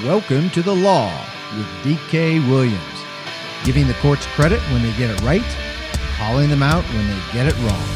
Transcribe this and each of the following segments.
Welcome to the law with DK Williams, giving the courts credit when they get it right, calling them out when they get it wrong.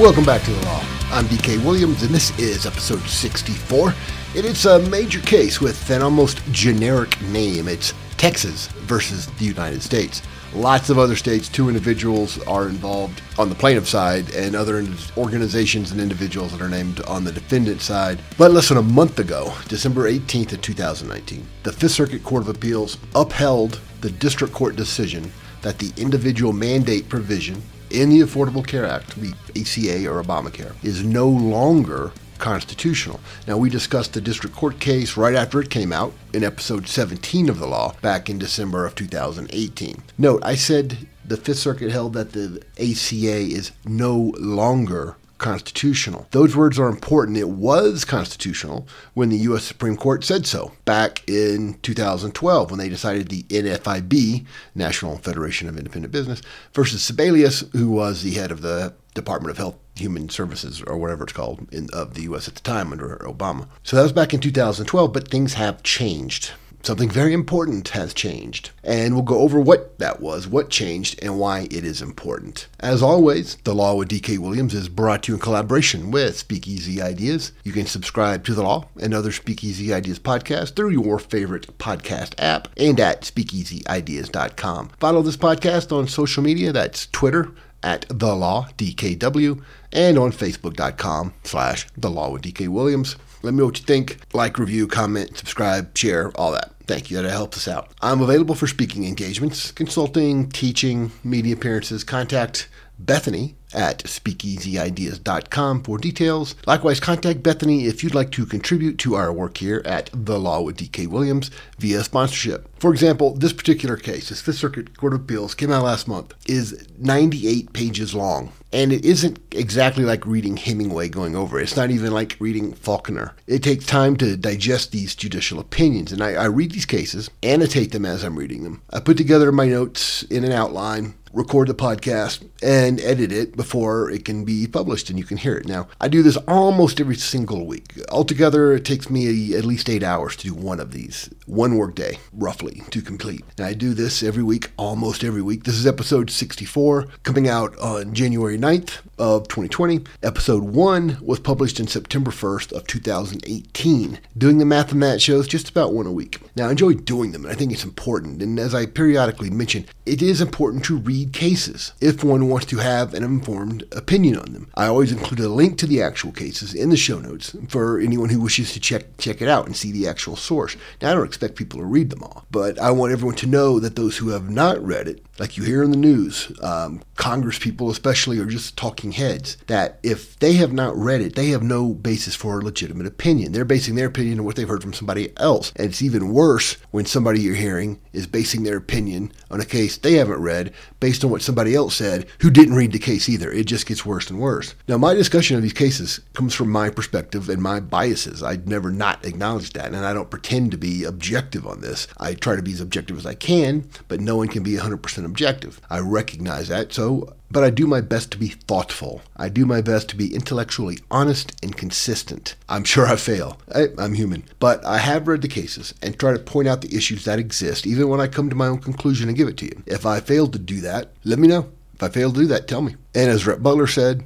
Welcome back to the law. I'm DK Williams, and this is episode 64. And it's a major case with an almost generic name. It's Texas versus the United States. Lots of other states, two individuals are involved on the plaintiff side, and other organizations and individuals that are named on the defendant side. But less than a month ago, December 18th of 2019, the Fifth Circuit Court of Appeals upheld the district court decision that the individual mandate provision in the Affordable Care Act, the ACA or Obamacare, is no longer constitutional. Now, we discussed the district court case right after it came out in episode 17 of the law back in December of 2018. Note, I said the Fifth Circuit held that the ACA is no longer constitutional. Those words are important. It was constitutional when the U.S. Supreme Court said so back in 2012 when they decided the NFIB, National Federation of Independent Business, versus Sebelius, who was the head of the Department of Health Human Services or whatever it's called in, of the U.S. at the time under Obama. So that was back in 2012, but things have changed something very important has changed. And we'll go over what that was, what changed, and why it is important. As always, The Law with DK Williams is brought to you in collaboration with Speakeasy Ideas. You can subscribe to The Law and other Speakeasy Ideas podcasts through your favorite podcast app and at speakeasyideas.com. Follow this podcast on social media. That's Twitter at The Law DKW and on Facebook.com slash The Law with DK Williams. Let me know what you think. Like, review, comment, subscribe, share, all that. Thank you. That helps us out. I'm available for speaking engagements, consulting, teaching, media appearances. Contact Bethany at speakeasyideas.com for details. Likewise, contact Bethany if you'd like to contribute to our work here at The Law with DK Williams via sponsorship. For example, this particular case, this Fifth Circuit Court of Appeals, came out last month, is 98 pages long. And it isn't exactly like reading Hemingway going over it. It's not even like reading Faulkner. It takes time to digest these judicial opinions. And I, I read these cases, annotate them as I'm reading them. I put together my notes in an outline, record the podcast, and edit it before it can be published and you can hear it. Now, I do this almost every single week. Altogether, it takes me at least eight hours to do one of these, one workday, roughly, to complete. Now, I do this every week, almost every week. This is episode 64, coming out on January 9th of 2020. Episode 1 was published in September 1st of 2018. Doing the math on that shows just about one a week. Now, I enjoy doing them, and I think it's important. And as I periodically mention, it is important to read cases if one wants to have an informed opinion on them. I always include a link to the actual cases in the show notes for anyone who wishes to check check it out and see the actual source. Now, I don't expect people to read them all, but I want everyone to know that those who have not read it, like you hear in the news, um, Congress people especially are just talking heads, that if they have not read it, they have no basis for a legitimate opinion. They're basing their opinion on what they've heard from somebody else. And it's even worse when somebody you're hearing is basing their opinion on a case they haven't read based on what somebody else said who didn't read the case either. It just gets worse and worse. Now, my discussion of these cases comes from my perspective and my biases. I'd never not acknowledge that, and I don't pretend to be objective on this. I try to be as objective as I can, but no one can be 100% objective. I recognize that, so but I do my best to be thoughtful. I do my best to be intellectually honest and consistent. I'm sure I fail. I, am human. But I have read the cases and try to point out the issues that exist, even when I come to my own conclusion and give it to you. If I fail to do that, let me know. If I fail to do that, tell me. And as Rhett Butler said,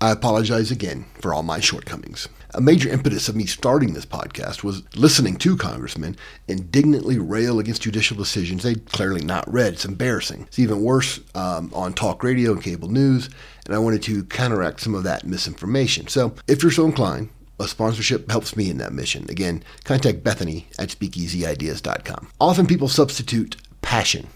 I apologize again for all my shortcomings. A major impetus of me starting this podcast was listening to congressmen indignantly rail against judicial decisions they'd clearly not read. It's embarrassing. It's even worse um, on talk radio and cable news, and I wanted to counteract some of that misinformation. So if you're so inclined, a sponsorship helps me in that mission. Again, contact Bethany at speakeasyideas.com. Often people substitute passion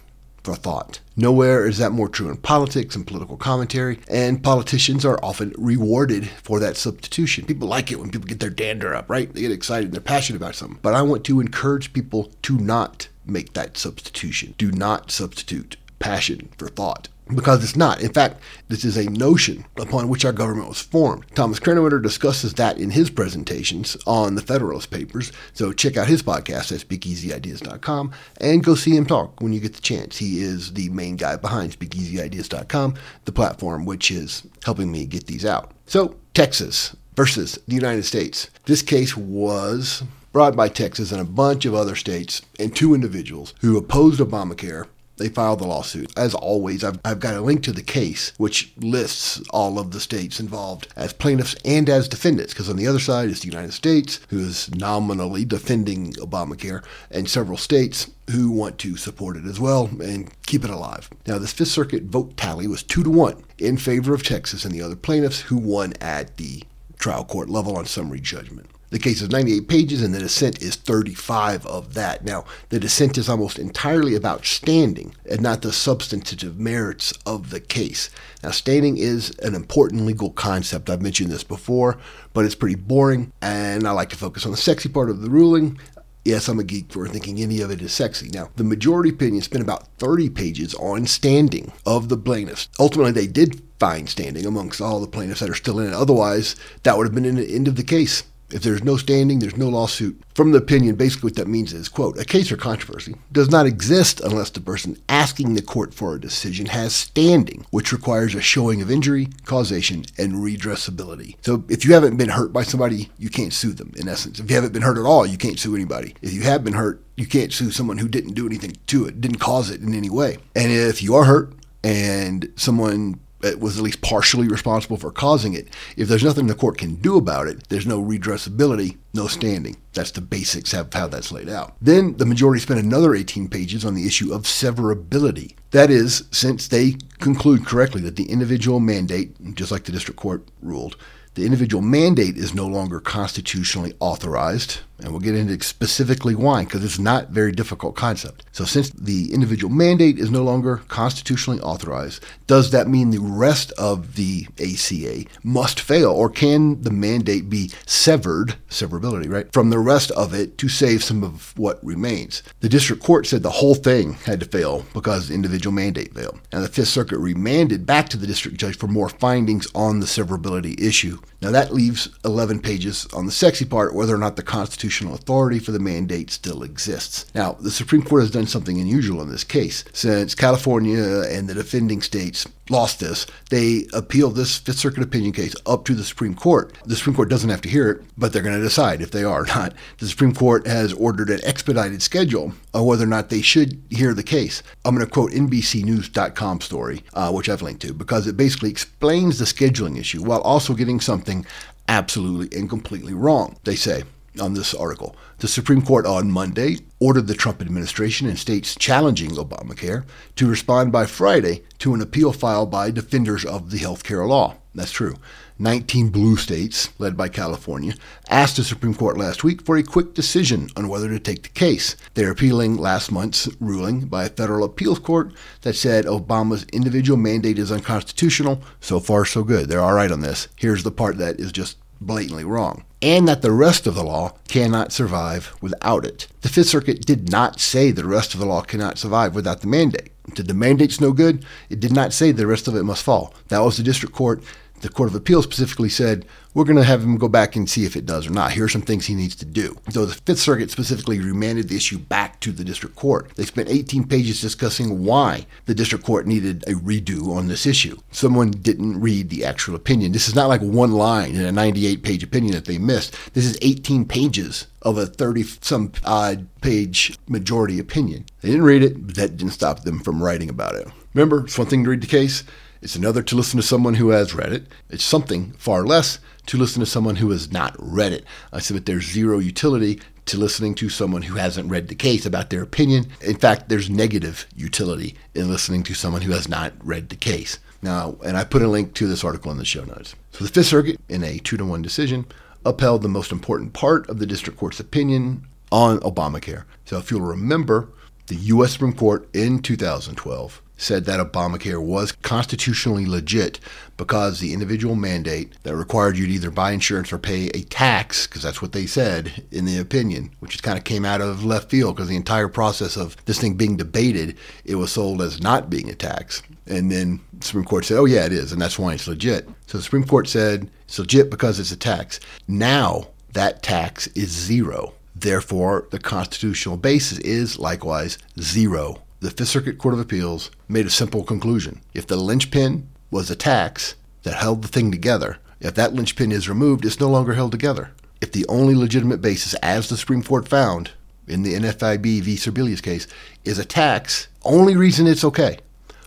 for thought. Nowhere is that more true in politics and political commentary, and politicians are often rewarded for that substitution. People like it when people get their dander up, right? They get excited and they're passionate about something. But I want to encourage people to not make that substitution. Do not substitute passion for thought because it's not. In fact, this is a notion upon which our government was formed. Thomas Krannawitter discusses that in his presentations on the Federalist Papers. So check out his podcast at speakeasyideas.com and go see him talk when you get the chance. He is the main guy behind speakeasyideas.com, the platform which is helping me get these out. So, Texas versus the United States. This case was brought by Texas and a bunch of other states and two individuals who opposed Obamacare they filed the lawsuit. As always, I've, I've got a link to the case, which lists all of the states involved as plaintiffs and as defendants, because on the other side is the United States, who is nominally defending Obamacare, and several states who want to support it as well and keep it alive. Now, this Fifth Circuit vote tally was two to one in favor of Texas and the other plaintiffs who won at the trial court level on summary judgment. The case is 98 pages, and the dissent is 35 of that. Now, the dissent is almost entirely about standing and not the substantive merits of the case. Now, standing is an important legal concept. I've mentioned this before, but it's pretty boring, and I like to focus on the sexy part of the ruling. Yes, I'm a geek for thinking any of it is sexy. Now, the majority opinion spent about 30 pages on standing of the plaintiffs. Ultimately, they did find standing amongst all the plaintiffs that are still in it. Otherwise, that would have been the end of the case. If there's no standing, there's no lawsuit. From the opinion, basically what that means is, quote, a case or controversy does not exist unless the person asking the court for a decision has standing, which requires a showing of injury, causation, and redressability. So if you haven't been hurt by somebody, you can't sue them, in essence. If you haven't been hurt at all, you can't sue anybody. If you have been hurt, you can't sue someone who didn't do anything to it, didn't cause it in any way. And if you are hurt and someone Uh, was at least partially responsible for causing it. If there's nothing the court can do about it, there's no redressability, no standing. That's the basics of how that's laid out. Then the majority spent another 18 pages on the issue of severability. That is, since they conclude correctly that the individual mandate, just like the district court ruled, the individual mandate is no longer constitutionally authorized, and we'll get into specifically why, because it's not very difficult concept. So, since the individual mandate is no longer constitutionally authorized, does that mean the rest of the ACA must fail, or can the mandate be severed, severability, right, from the rest of it to save some of what remains? The district court said the whole thing had to fail because the individual mandate failed, and the Fifth Circuit remanded back to the district judge for more findings on the severability issue. Now, that leaves 11 pages on the sexy part, whether or not the constitutional authority for the mandate still exists. Now, the Supreme Court has done something unusual in this case. Since California and the defending states lost this, they appealed this Fifth Circuit opinion case up to the Supreme Court. The Supreme Court doesn't have to hear it, but they're going to decide if they are or not. The Supreme Court has ordered an expedited schedule of whether or not they should hear the case. I'm going to quote NBCNews.com story, uh, which I've linked to, because it basically explains the scheduling issue while also getting something absolutely and completely wrong. They say, on this article. The Supreme Court on Monday ordered the Trump administration and states challenging Obamacare to respond by Friday to an appeal filed by defenders of the health care law. That's true. 19 blue states, led by California, asked the Supreme Court last week for a quick decision on whether to take the case. They're appealing last month's ruling by a federal appeals court that said Obama's individual mandate is unconstitutional. So far, so good. They're all right on this. Here's the part that is just blatantly wrong, and that the rest of the law cannot survive without it. The Fifth Circuit did not say the rest of the law cannot survive without the mandate. Did the mandate's no good? It did not say the rest of it must fall. That was the district court the Court of Appeals specifically said, we're going to have him go back and see if it does or not. Here are some things he needs to do. So the Fifth Circuit specifically remanded the issue back to the district court. They spent 18 pages discussing why the district court needed a redo on this issue. Someone didn't read the actual opinion. This is not like one line in a 98 page opinion that they missed. This is 18 pages of a 30 some odd page majority opinion. They didn't read it, but that didn't stop them from writing about it. Remember, it's one thing to read the case, it's another to listen to someone who has read it. It's something far less to listen to someone who has not read it. I submit there's zero utility to listening to someone who hasn't read the case about their opinion. In fact, there's negative utility in listening to someone who has not read the case. Now, and I put a link to this article in the show notes. So the Fifth Circuit, in a two to one decision, upheld the most important part of the district court's opinion on Obamacare. So if you'll remember, the U.S. Supreme Court in 2012 said that Obamacare was constitutionally legit because the individual mandate that required you to either buy insurance or pay a tax, because that's what they said in the opinion, which just kind of came out of left field because the entire process of this thing being debated, it was sold as not being a tax. And then the Supreme Court said, oh, yeah, it is, and that's why it's legit. So the Supreme Court said it's legit because it's a tax. Now that tax is zero. Therefore, the constitutional basis is likewise zero the Fifth Circuit Court of Appeals made a simple conclusion. If the linchpin was a tax that held the thing together, If that linchpin is removed, it's no longer held together. If the only legitimate basis, as the Supreme Court found in the NFIB v. Sebelius case, is a tax, only reason it's okay.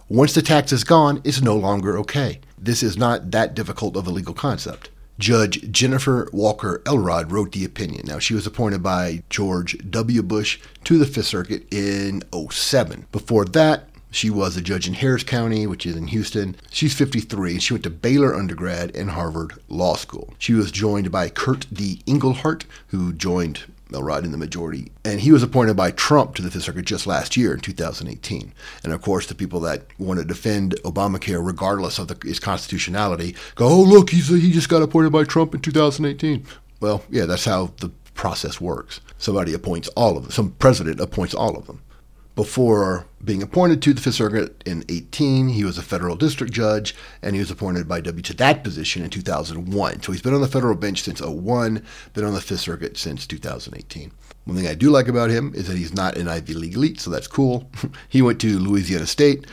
Once the tax is gone, it's no longer okay. This is not that difficult of a legal concept. Judge Jennifer Walker Elrod wrote the opinion. Now, she was appointed by George W. Bush to the Fifth Circuit in 07. Before that, she was a judge in Harris County, which is in Houston. She's 53. She went to Baylor undergrad and Harvard Law School. She was joined by Kurt D. Engelhardt, who joined Elrod in the majority. And he was appointed by Trump to the Fifth Circuit just last year in 2018. And of course, the people that want to defend Obamacare, regardless of the, its constitutionality, go, oh, look, he's, he just got appointed by Trump in 2018. Well, yeah, that's how the process works. Somebody appoints all of them, some president appoints all of them. Before being appointed to the Fifth Circuit in 18, he was a federal district judge, and he was appointed by W to that position in 2001. So he's been on the federal bench since 01, been on the Fifth Circuit since 2018. One thing I do like about him is that he's not an Ivy League elite, so that's cool. he went to Louisiana State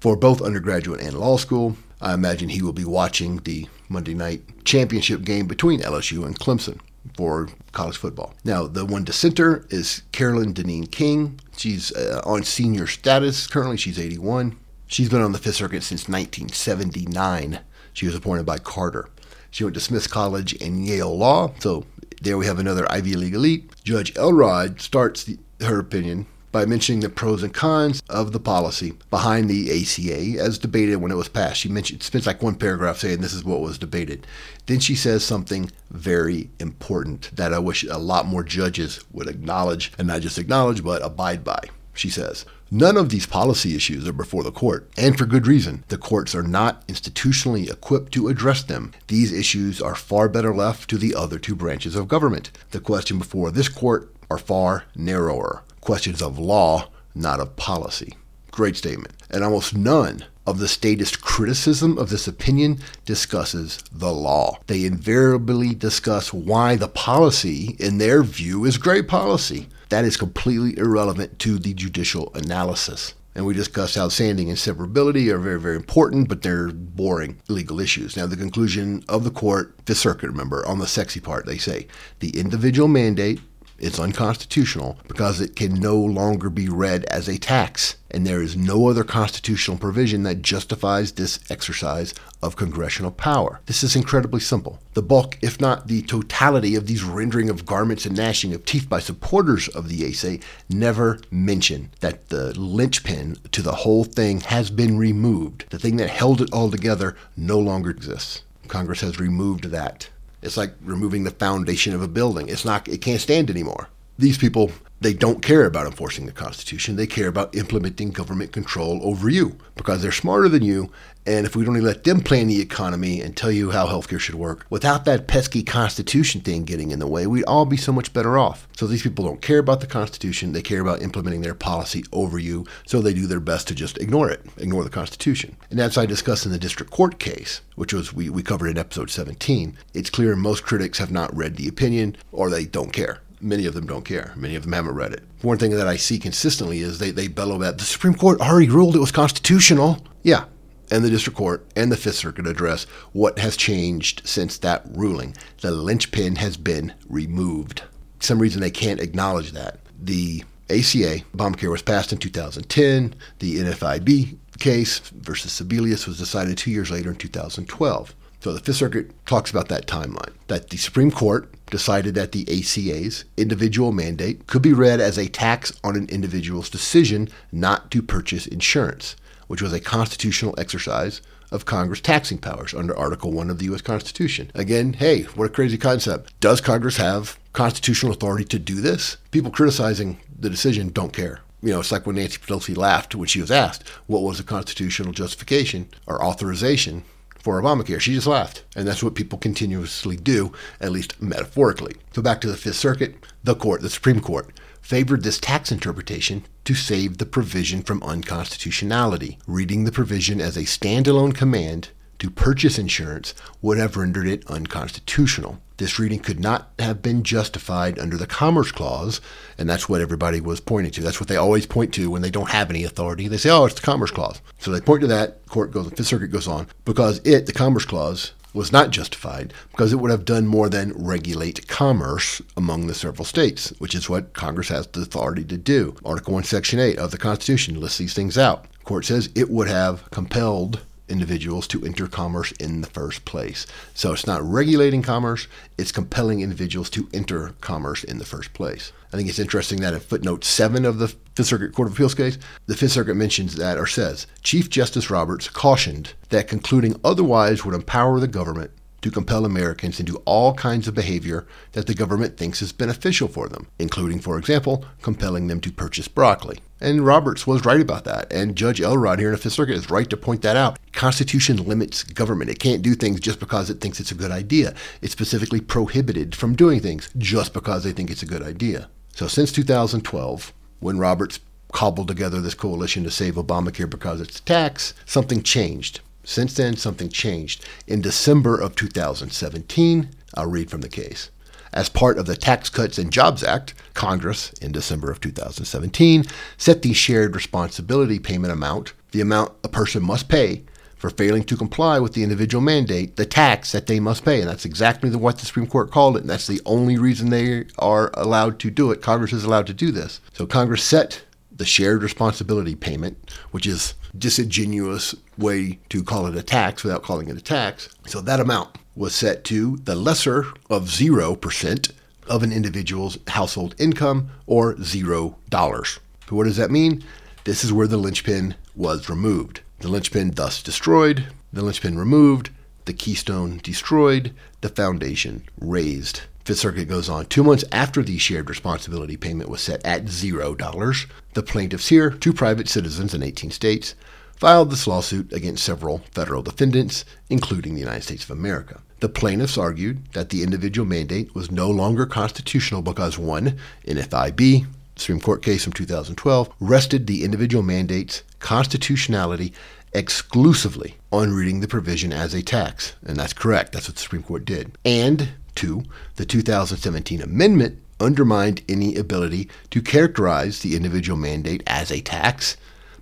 for both undergraduate and law school. I imagine he will be watching the Monday night championship game between LSU and Clemson for college football. Now, the one dissenter is Carolyn Dineen King. She's uh, on senior status currently. She's 81. She's been on the Fifth Circuit since 1979. She was appointed by Carter. She went to Smith College and Yale Law. So there we have another Ivy League elite. Judge Elrod starts the, her opinion by mentioning the pros and cons of the policy behind the ACA as debated when it was passed. She mentioned spends like one paragraph saying this is what was debated. Then she says something very important that I wish a lot more judges would acknowledge and not just acknowledge but abide by. She says, None of these policy issues are before the court, and for good reason. The courts are not institutionally equipped to address them. These issues are far better left to the other two branches of government. The question before this court are far narrower questions of law, not of policy. Great statement. And almost none of the statist criticism of this opinion discusses the law. They invariably discuss why the policy, in their view, is great policy. That is completely irrelevant to the judicial analysis. And we discussed how standing and severability are very, very important, but they're boring legal issues. Now, the conclusion of the court, Fifth Circuit, remember, on the sexy part, they say the individual mandate it's unconstitutional because it can no longer be read as a tax, and there is no other constitutional provision that justifies this exercise of congressional power. This is incredibly simple. The bulk, if not the totality, of these rendering of garments and gnashing of teeth by supporters of the ACA never mention that the linchpin to the whole thing has been removed. The thing that held it all together no longer exists. Congress has removed that. It's like removing the foundation of a building. It's not it can't stand anymore. These people they don't care about enforcing the Constitution. They care about implementing government control over you because they're smarter than you. And if we'd only let them plan the economy and tell you how healthcare should work, without that pesky Constitution thing getting in the way, we'd all be so much better off. So these people don't care about the Constitution. They care about implementing their policy over you. So they do their best to just ignore it, ignore the Constitution. And as I discussed in the district court case, which was we, we covered in episode 17, it's clear most critics have not read the opinion or they don't care many of them don't care. Many of them haven't read it. One thing that I see consistently is they, they bellow that the Supreme Court already ruled it was constitutional. Yeah. And the district court and the Fifth Circuit address what has changed since that ruling. The linchpin has been removed. For some reason they can't acknowledge that. The ACA, Obamacare, was passed in 2010. The NFIB case versus Sebelius was decided two years later in 2012. So the Fifth Circuit talks about that timeline that the Supreme Court decided that the ACA's individual mandate could be read as a tax on an individual's decision not to purchase insurance, which was a constitutional exercise of Congress taxing powers under Article 1 of the U.S. Constitution. Again, hey, what a crazy concept. Does Congress have constitutional authority to do this? People criticizing the decision don't care. You know, it's like when Nancy Pelosi laughed when she was asked what was the constitutional justification or authorization for Obamacare. She just laughed. And that's what people continuously do, at least metaphorically. So back to the Fifth Circuit, the court, the Supreme Court, favored this tax interpretation to save the provision from unconstitutionality, reading the provision as a standalone command to purchase insurance would have rendered it unconstitutional. This reading could not have been justified under the Commerce Clause, and that's what everybody was pointing to. That's what they always point to when they don't have any authority. They say, oh, it's the Commerce Clause. So they point to that. Court goes, the Fifth Circuit goes on, because it, the Commerce Clause, was not justified because it would have done more than regulate commerce among the several states, which is what Congress has the authority to do. Article 1, Section 8 of the Constitution lists these things out. court says it would have compelled individuals to enter commerce in the first place. So it's not regulating commerce, it's compelling individuals to enter commerce in the first place. I think it's interesting that in footnote 7 of the Fifth Circuit Court of Appeals case, the Fifth Circuit mentions that or says Chief Justice Roberts cautioned that concluding otherwise would empower the government to compel Americans into all kinds of behavior that the government thinks is beneficial for them, including, for example, compelling them to purchase broccoli. And Roberts was right about that, and Judge Elrod here in the Fifth Circuit is right to point that out. Constitution limits government. It can't do things just because it thinks it's a good idea. It's specifically prohibited from doing things just because they think it's a good idea. So since 2012, when Roberts cobbled together this coalition to save Obamacare because it's a tax, something changed. Since then, something changed. In December of 2017, I'll read from the case. As part of the Tax Cuts and Jobs Act, Congress, in December of 2017, set the shared responsibility payment amount, the amount a person must pay for failing to comply with the individual mandate, the tax that they must pay. And that's exactly what the Supreme Court called it. And that's the only reason they are allowed to do it. Congress is allowed to do this. So Congress set the shared responsibility payment, which is disingenuous way to call it a tax without calling it a tax. So that amount was set to the lesser of 0% of an individual's household income or $0. So what does that mean? This is where the linchpin was removed. The linchpin thus destroyed, the linchpin removed, the keystone destroyed, the foundation razed. Fifth Circuit goes on. Two months after the shared responsibility payment was set at $0, the plaintiffs here, two private citizens in 18 states, filed this lawsuit against several federal defendants, including the United States of America. The plaintiffs argued that the individual mandate was no longer constitutional because, one, in NFIB, Supreme Court case from 2012, rested the individual mandate's constitutionality exclusively on reading the provision as a tax. And that's correct. That's what the Supreme Court did. And Two, the 2017 amendment undermined any ability to characterize the individual mandate as a tax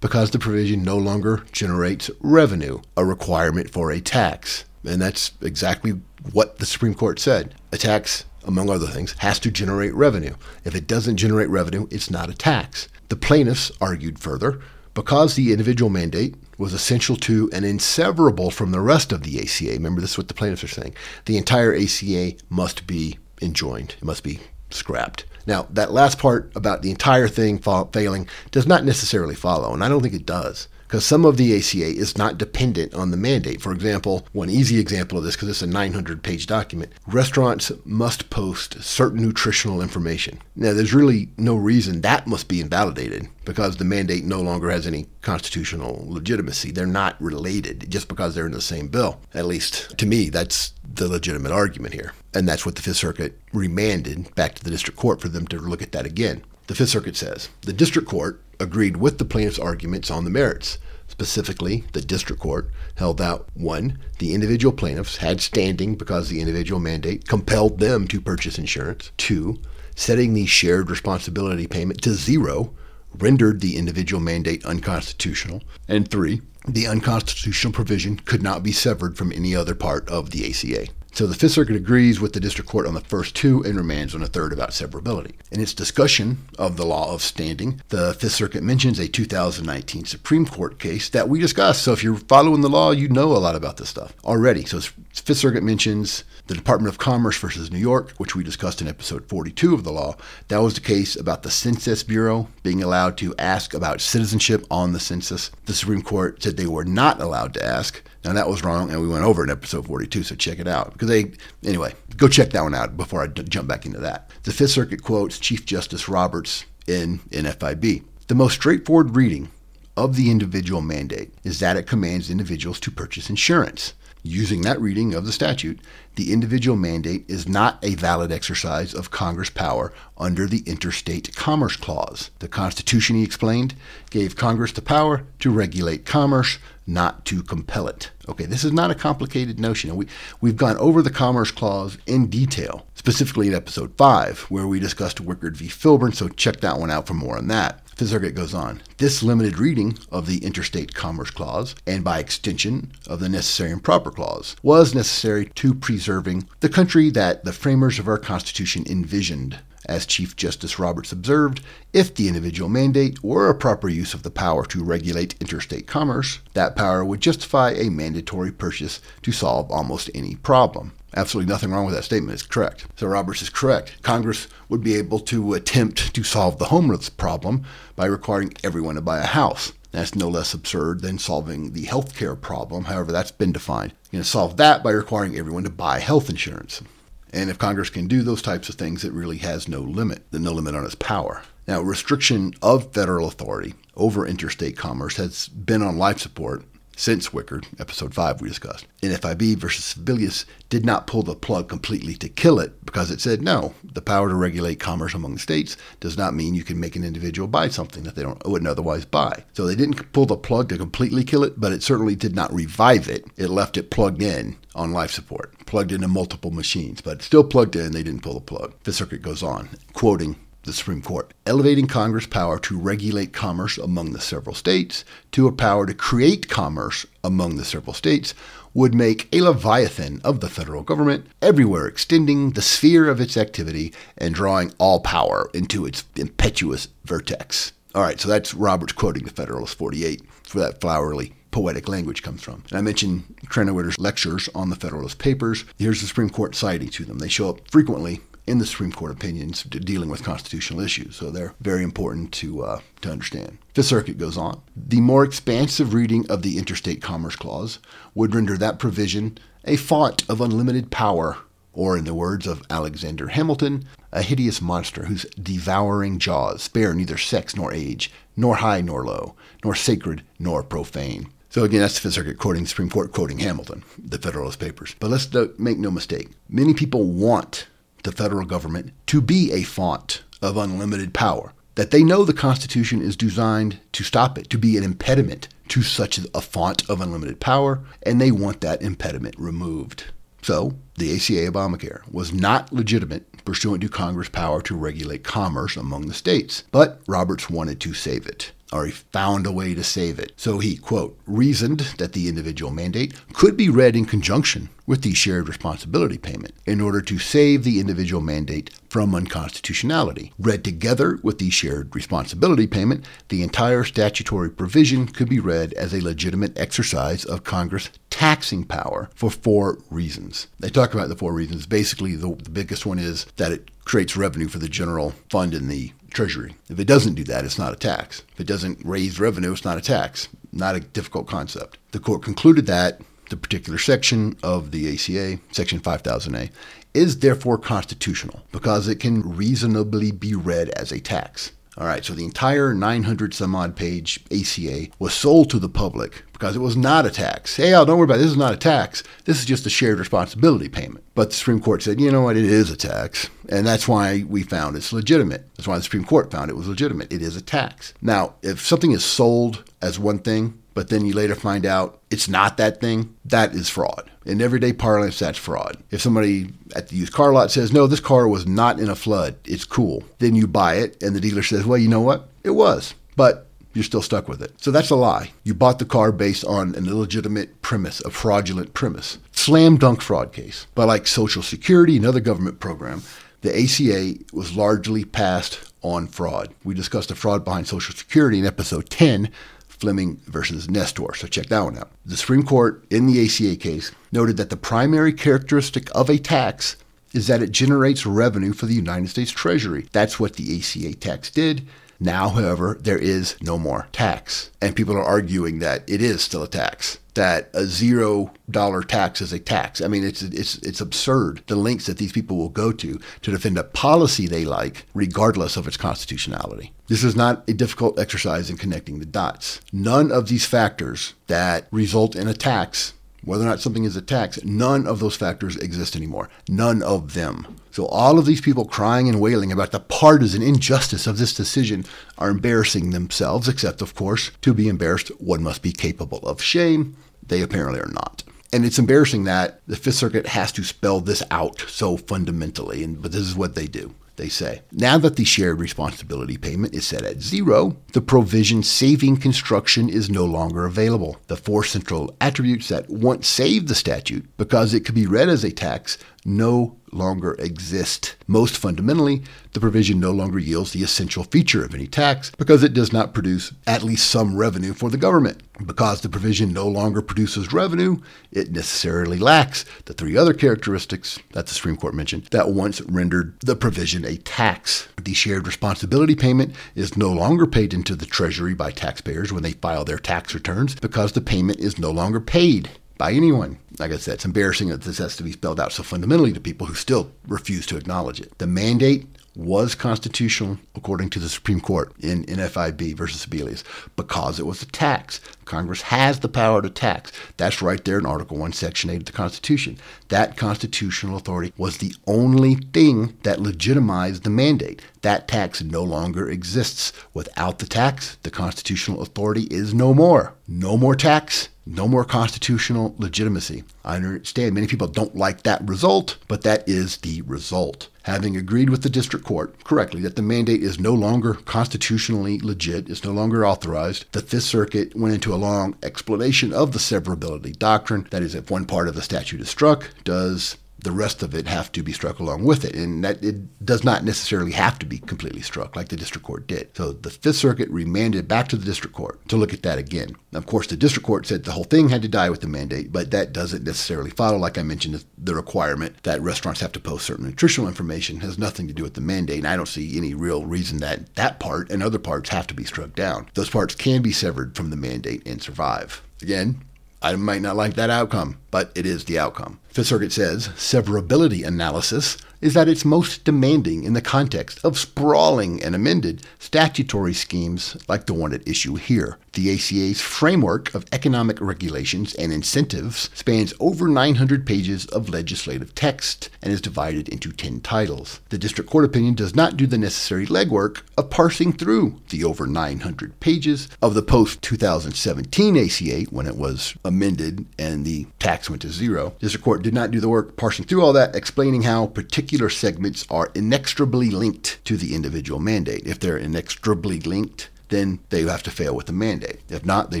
because the provision no longer generates revenue, a requirement for a tax. And that's exactly what the Supreme Court said. A tax, among other things, has to generate revenue. If it doesn't generate revenue, it's not a tax. The plaintiffs argued further because the individual mandate was essential to and inseverable from the rest of the ACA. Remember, this is what the plaintiffs are saying. The entire ACA must be enjoined, it must be scrapped. Now, that last part about the entire thing fa- failing does not necessarily follow, and I don't think it does because some of the ACA is not dependent on the mandate. For example, one easy example of this, because it's a 900 page document, restaurants must post certain nutritional information. Now, there's really no reason that must be invalidated because the mandate no longer has any constitutional legitimacy. They're not related just because they're in the same bill. At least to me, that's the legitimate argument here. And that's what the Fifth Circuit remanded back to the district court for them to look at that again. The Fifth Circuit says the district court agreed with the plaintiff's arguments on the merits. Specifically, the district court held that one, the individual plaintiffs had standing because the individual mandate compelled them to purchase insurance. Two, setting the shared responsibility payment to zero rendered the individual mandate unconstitutional. And three, the unconstitutional provision could not be severed from any other part of the ACA. So the Fifth Circuit agrees with the district court on the first two and remands on the third about severability. In its discussion of the law of standing, the Fifth Circuit mentions a 2019 Supreme Court case that we discussed. So if you're following the law, you know a lot about this stuff already. So Fifth Circuit mentions the Department of Commerce versus New York, which we discussed in episode 42 of the law. That was the case about the Census Bureau being allowed to ask about citizenship on the census. The Supreme Court said they were not allowed to ask. Now that was wrong, and we went over in episode 42, so check it out. Because they, anyway, go check that one out before I d- jump back into that. The Fifth Circuit quotes Chief Justice Roberts in NFIB. The most straightforward reading of the individual mandate is that it commands individuals to purchase insurance. Using that reading of the statute, the individual mandate is not a valid exercise of Congress power under the Interstate Commerce Clause. The Constitution, he explained, gave Congress the power to regulate commerce, not to compel it. Okay, this is not a complicated notion. We, we've gone over the Commerce Clause in detail, specifically in episode 5, where we discussed Wickard v. Filburn, so check that one out for more on that. Fifth Circuit goes on. This limited reading of the Interstate Commerce Clause, and by extension of the Necessary and Proper Clause, was necessary to preserving the country that the framers of our Constitution envisioned as Chief Justice Roberts observed, if the individual mandate were a proper use of the power to regulate interstate commerce, that power would justify a mandatory purchase to solve almost any problem. Absolutely nothing wrong with that statement. It's correct. So Roberts is correct. Congress would be able to attempt to solve the homeless problem by requiring everyone to buy a house. That's no less absurd than solving the health care problem, however, that's been defined. You're going to solve that by requiring everyone to buy health insurance. And if Congress can do those types of things, it really has no limit, no limit on its power. Now, restriction of federal authority over interstate commerce has been on life support since Wickard, episode 5 we discussed. NFIB versus Sebelius did not pull the plug completely to kill it because it said no, the power to regulate commerce among the states does not mean you can make an individual buy something that they don't, wouldn't otherwise buy. So they didn't pull the plug to completely kill it, but it certainly did not revive it. It left it plugged in on life support, plugged into multiple machines, but still plugged in. They didn't pull the plug. The circuit goes on, quoting the Supreme Court, elevating Congress' power to regulate commerce among the several states to a power to create commerce among the several states would make a leviathan of the federal government, everywhere extending the sphere of its activity and drawing all power into its impetuous vertex. All right, so that's Roberts quoting the Federalist 48 for that flowery poetic language comes from. And I mentioned Krannawitter's lectures on the Federalist Papers. Here's the Supreme Court citing to them. They show up frequently in the Supreme Court opinions dealing with constitutional issues. So they're very important to, uh, to understand. Fifth Circuit goes on. The more expansive reading of the Interstate Commerce Clause would render that provision a font of unlimited power, or in the words of Alexander Hamilton, a hideous monster whose devouring jaws spare neither sex nor age, nor high nor low, nor sacred nor profane. So again, that's the Fifth Circuit quoting the Supreme Court quoting Hamilton, the Federalist Papers. But let's make no mistake. Many people want the federal government to be a font of unlimited power, that they know the Constitution is designed to stop it, to be an impediment to such a font of unlimited power, and they want that impediment removed. So, the ACA Obamacare was not legitimate pursuant to Congress' power to regulate commerce among the states, but Roberts wanted to save it or he found a way to save it. So he, quote, reasoned that the individual mandate could be read in conjunction with the shared responsibility payment in order to save the individual mandate from unconstitutionality. Read together with the shared responsibility payment, the entire statutory provision could be read as a legitimate exercise of Congress taxing power for four reasons. They talk about the four reasons. Basically, the, the biggest one is that it creates revenue for the general fund in the Treasury. If it doesn't do that, it's not a tax. If it doesn't raise revenue, it's not a tax. Not a difficult concept. The court concluded that the particular section of the ACA, Section 5000A, is therefore constitutional because it can reasonably be read as a tax. All right, so the entire 900 some odd page ACA was sold to the public because it was not a tax. Hey, Al, don't worry about it. This is not a tax. This is just a shared responsibility payment. But the Supreme Court said, you know what? It is a tax. And that's why we found it's legitimate. That's why the Supreme Court found it was legitimate. It is a tax. Now, if something is sold as one thing, but then you later find out it's not that thing, that is fraud. In everyday parlance, that's fraud. If somebody at the used car lot says, no, this car was not in a flood, it's cool, then you buy it, and the dealer says, well, you know what? It was. But you're still stuck with it. So that's a lie. You bought the car based on an illegitimate premise, a fraudulent premise. Slam dunk fraud case. But like Social Security, another government program, the ACA was largely passed on fraud. We discussed the fraud behind Social Security in episode 10 Fleming versus Nestor. So check that one out. The Supreme Court in the ACA case noted that the primary characteristic of a tax is that it generates revenue for the United States Treasury. That's what the ACA tax did. Now, however, there is no more tax. And people are arguing that it is still a tax, that a zero dollar tax is a tax. I mean, it's, it's, it's absurd the lengths that these people will go to to defend a policy they like, regardless of its constitutionality. This is not a difficult exercise in connecting the dots. None of these factors that result in a tax whether or not something is a tax, none of those factors exist anymore. None of them. So all of these people crying and wailing about the partisan injustice of this decision are embarrassing themselves, except, of course, to be embarrassed, one must be capable of shame. They apparently are not. And it's embarrassing that the Fifth Circuit has to spell this out so fundamentally, and, but this is what they do. They say. Now that the shared responsibility payment is set at zero, the provision saving construction is no longer available. The four central attributes that once saved the statute, because it could be read as a tax, no longer exist. Most fundamentally, the provision no longer yields the essential feature of any tax because it does not produce at least some revenue for the government. Because the provision no longer produces revenue, it necessarily lacks the three other characteristics that the Supreme Court mentioned that once rendered the provision a tax. The shared responsibility payment is no longer paid into the Treasury by taxpayers when they file their tax returns because the payment is no longer paid by anyone. Like I said, it's embarrassing that this has to be spelled out so fundamentally to people who still refuse to acknowledge it. The mandate was constitutional according to the Supreme Court in NFIB versus Sebelius because it was a tax. Congress has the power to tax. That's right there in Article 1, Section 8 of the Constitution. That constitutional authority was the only thing that legitimized the mandate. That tax no longer exists. Without the tax, the constitutional authority is no more. No more tax, no more constitutional legitimacy. I understand many people don't like that result, but that is the result. Having agreed with the district court correctly that the mandate is no longer constitutionally legit, is no longer authorized, the Fifth Circuit went into a long explanation of the severability doctrine. That is, if one part of the statute is struck, does the rest of it have to be struck along with it. And that it does not necessarily have to be completely struck like the district court did. So the Fifth Circuit remanded back to the district court to look at that again. Of course, the district court said the whole thing had to die with the mandate, but that doesn't necessarily follow. Like I mentioned, the requirement that restaurants have to post certain nutritional information has nothing to do with the mandate. And I don't see any real reason that that part and other parts have to be struck down. Those parts can be severed from the mandate and survive. Again, I might not like that outcome, but it is the outcome. Fifth Circuit says severability analysis is at its most demanding in the context of sprawling and amended statutory schemes like the one at issue here. The ACA's framework of economic regulations and incentives spans over 900 pages of legislative text and is divided into 10 titles. The district court opinion does not do the necessary legwork of parsing through the over 900 pages of the post 2017 ACA when it was amended and the tax went to zero. District court did not do the work parsing through all that, explaining how particular segments are inextricably linked to the individual mandate. If they're inextricably linked, then they have to fail with the mandate. If not, they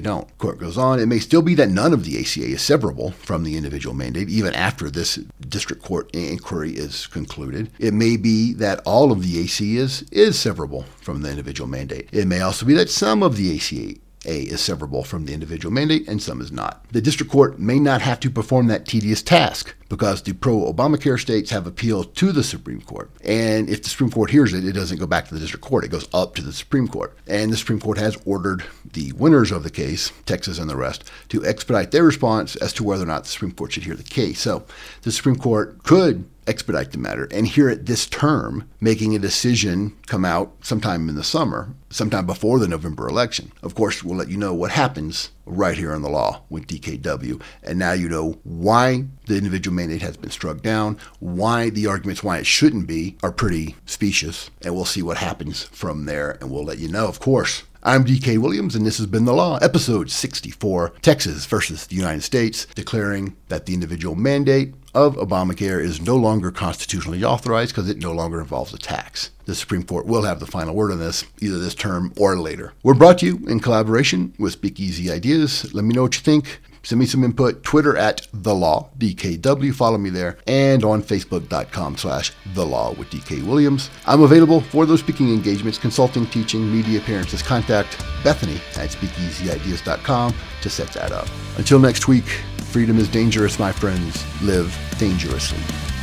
don't. Court goes on. It may still be that none of the ACA is severable from the individual mandate, even after this district court inquiry is concluded. It may be that all of the ACA is, is severable from the individual mandate. It may also be that some of the ACA a is severable from the individual mandate and some is not. The district court may not have to perform that tedious task because the pro Obamacare states have appealed to the Supreme Court. And if the Supreme Court hears it, it doesn't go back to the district court, it goes up to the Supreme Court. And the Supreme Court has ordered the winners of the case, Texas and the rest, to expedite their response as to whether or not the Supreme Court should hear the case. So the Supreme Court could expedite the matter and here at this term, making a decision come out sometime in the summer, sometime before the November election. Of course, we'll let you know what happens right here on the law with DKW. And now you know why the individual mandate has been struck down, why the arguments why it shouldn't be are pretty specious, and we'll see what happens from there. And we'll let you know, of course. I'm DK Williams, and this has been The Law, episode 64 Texas versus the United States, declaring that the individual mandate of Obamacare is no longer constitutionally authorized because it no longer involves a tax. The Supreme Court will have the final word on this either this term or later. We're brought to you in collaboration with Speakeasy Ideas. Let me know what you think. Send me some input. Twitter at The Law, DKW. Follow me there. And on Facebook.com slash The Law with DK Williams. I'm available for those speaking engagements, consulting, teaching, media appearances. Contact Bethany at SpeakeasyIdeas.com to set that up. Until next week, freedom is dangerous, my friends. Live dangerously.